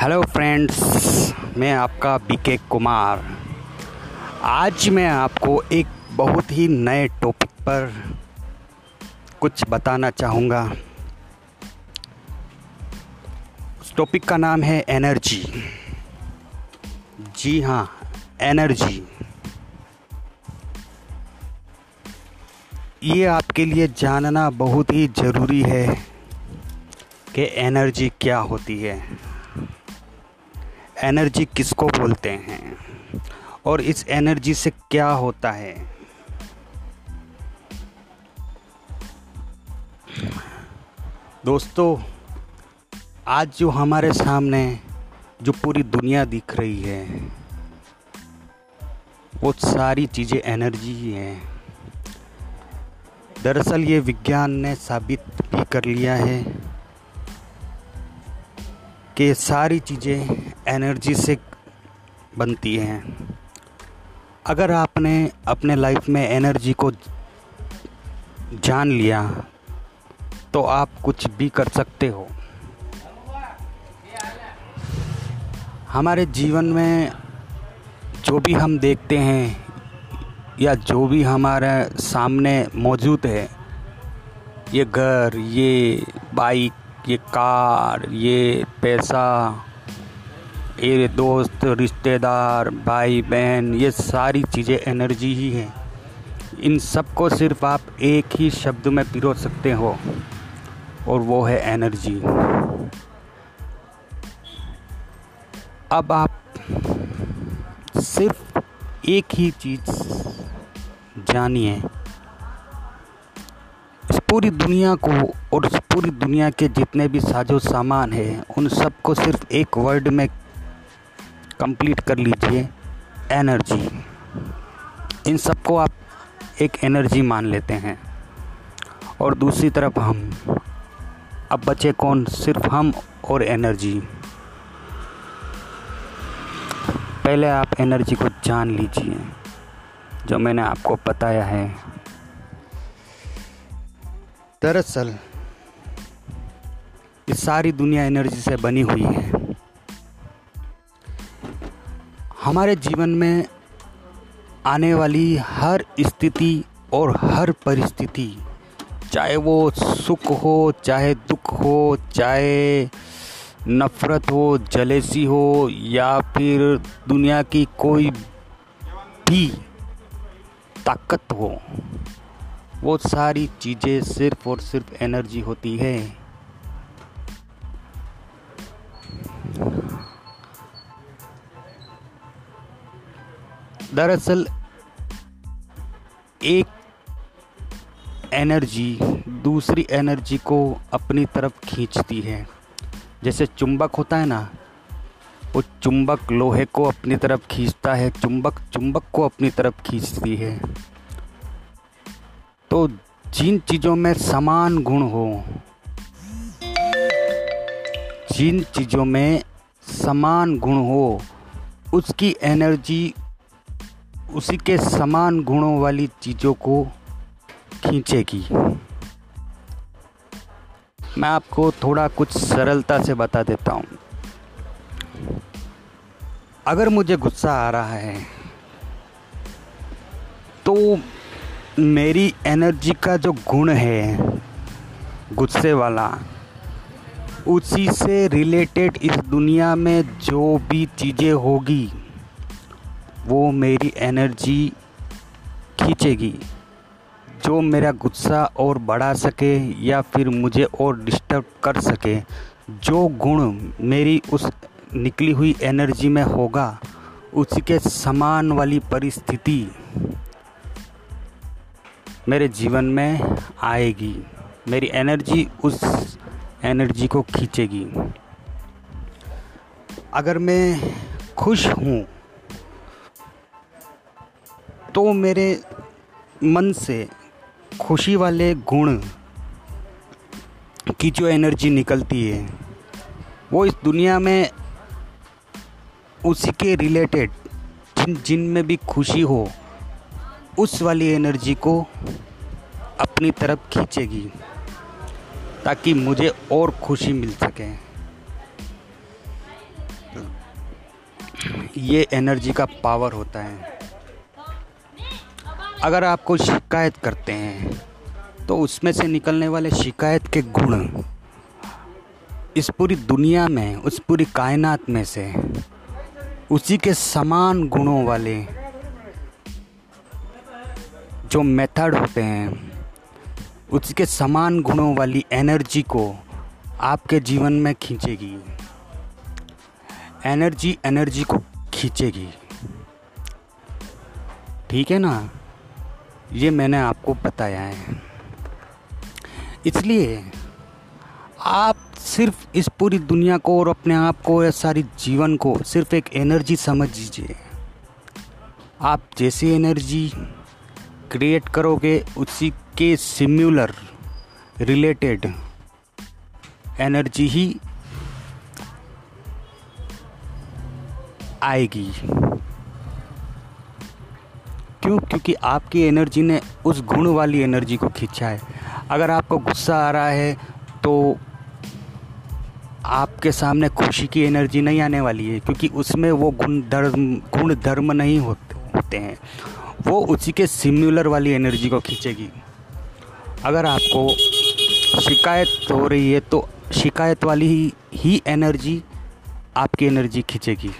Hello friends मैं आपका BK Kumar. आज मैं आपको एक बहुत ही नए टॉपिक पर कुछ बताना चाहूँगा। उस टॉपिक का नाम है एनर्जी जी हाँ एनर्जी ये आपके लिए जानना बहुत ही ज़रूरी है कि एनर्जी क्या होती है। एनर्जी किसको बोलते हैं? और इस एनर्जी से क्या होता है? दोस्तों, आज जो हमारे सामने जो पूरी दुनिया दिख रही है, वो सारी चीज़ें एनर्जी ही हैं। दरअसल ये विज्ञान ने साबित भी कर लिया है कि सारी चीज़ें एनर्जी से बनती हैं। अगर आपने अपने लाइफ में एनर्जी को जान लिया तो आप कुछ भी कर सकते हो। हमारे जीवन में जो भी हम देखते हैं, या जो भी हमारे सामने मौजूद है, ये घर, ये बाइक, ये कार, ये पैसा ये दोस्त, रिश्तेदार, भाई, बहन, ये सारी चीज़ें एनर्जी ही हैं। इन सबको सिर्फ़ आप एक ही शब्द में पिरो सकते हो, और वो है एनर्जी। अब आप सिर्फ़ एक ही चीज़ जानिए। इस पूरी दुनिया को और इस पूरी दुनिया के जितने भी साजो सामान हैं, उन सबको सिर्फ़ एक वर्ड में कंप्लीट कर लीजिए एनर्जी। इन सबको आप एक एनर्जी मान लेते हैं। और दूसरी तरफ़ हम। अब बचे कौन? सिर्फ़ हम और एनर्जी। पहले आप एनर्जी को जान लीजिए। जो मैंने आपको बताया है। दरअसल, ये सारी दुनिया एनर्जी से बनी हुई है। हमारे जीवन में आने वाली हर स्थिति और हर परिस्थिति, चाहे वो सुख हो, चाहे दुख हो, चाहे नफ़रत हो, जलेसी हो, या फिर दुनिया की कोई भी ताकत हो, वो सारी चीज़ें सिर्फ़ और सिर्फ़ एनर्जी होती है। दरअसल एक एनर्जी, दूसरी एनर्जी को अपनी तरफ़ खींचती है। जैसे चुंबक होता है ना, वो चुंबक लोहे को अपनी तरफ़ खींचता है, चुंबक चुंबक को अपनी तरफ़ खींचती है। तो जिन चीज़ों में समान गुण हो, जिन चीज़ों में समान गुण हो, उसकी एनर्जी उसी के समान गुणों वाली चीज़ों को खींचेगी। मैं आपको थोड़ा कुछ सरलता से बता देता हूँ। अगर मुझे गुस्सा आ रहा है तो मेरी एनर्जी का जो गुण है, गुस्से वाला, उसी से रिलेटेड इस दुनिया में जो भी चीज़ें होगी वो मेरी एनर्जी खींचेगी। जो मेरा गुस्सा और बढ़ा सके या फिर मुझे और डिस्टर्ब कर सके, जो गुण मेरी उस निकली हुई एनर्जी में होगा उसी के समान वाली परिस्थिति मेरे जीवन में आएगी। मेरी एनर्जी उस एनर्जी को खींचेगी। अगर मैं खुश हूँ तो मेरे मन से खुशी वाले गुण की जो एनर्जी निकलती है, वो इस दुनिया में उसी के रिलेटेड जिन जिन में भी खुशी हो, उस वाली एनर्जी को अपनी तरफ़ खींचेगी, ताकि मुझे और खुशी मिल सके। ये एनर्जी का पावर होता है। अगर आप कोई शिकायत करते हैं तो उसमें से निकलने वाले शिकायत के गुण इस पूरी दुनिया में, उस पूरी कायनात में से, उसी के समान गुणों वाले जो मेथड होते हैं, उसी के समान गुणों वाली एनर्जी को आपके जीवन में खींचेगी। एनर्जी एनर्जी को खींचेगी। ठीक है ना? ये मैंने आपको बताया है। इसलिए आप सिर्फ़ इस पूरी दुनिया को और अपने आप को या सारी जीवन को सिर्फ़ एक एनर्जी समझ लीजिए। आप जैसी एनर्जी क्रिएट करोगे, उसी के सिम्युलर रिलेटेड एनर्जी ही आएगी। क्यों? क्योंकि आपकी एनर्जी ने उस गुण वाली एनर्जी को खींचा है। अगर आपको गुस्सा आ रहा है तो आपके सामने खुशी की एनर्जी नहीं आने वाली है क्योंकि उसमें वो गुण धर्म गुण धर्म नहीं होते हैं। वो उसी के सिम्युलर वाली एनर्जी को खींचेगी। अगर आपको शिकायत हो रही है तो शिकायत वाली ही, ही एनर्जी आपकी एनर्जी खींचेगी।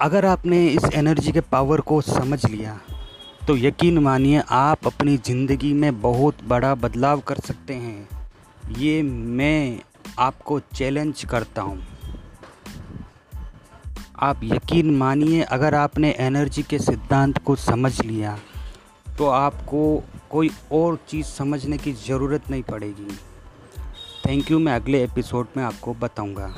अगर आपने इस एनर्जी के पावर को समझ लिया तो यकीन मानिए आप अपनी ज़िंदगी में बहुत बड़ा बदलाव कर सकते हैं। ये मैं आपको चैलेंज करता हूँ। आप यकीन मानिए, अगर आपने एनर्जी के सिद्धांत को समझ लिया तो आपको कोई और चीज़ समझने की ज़रूरत नहीं पड़ेगी। थैंक यू मैं अगले एपिसोड में आपको बताऊँगा।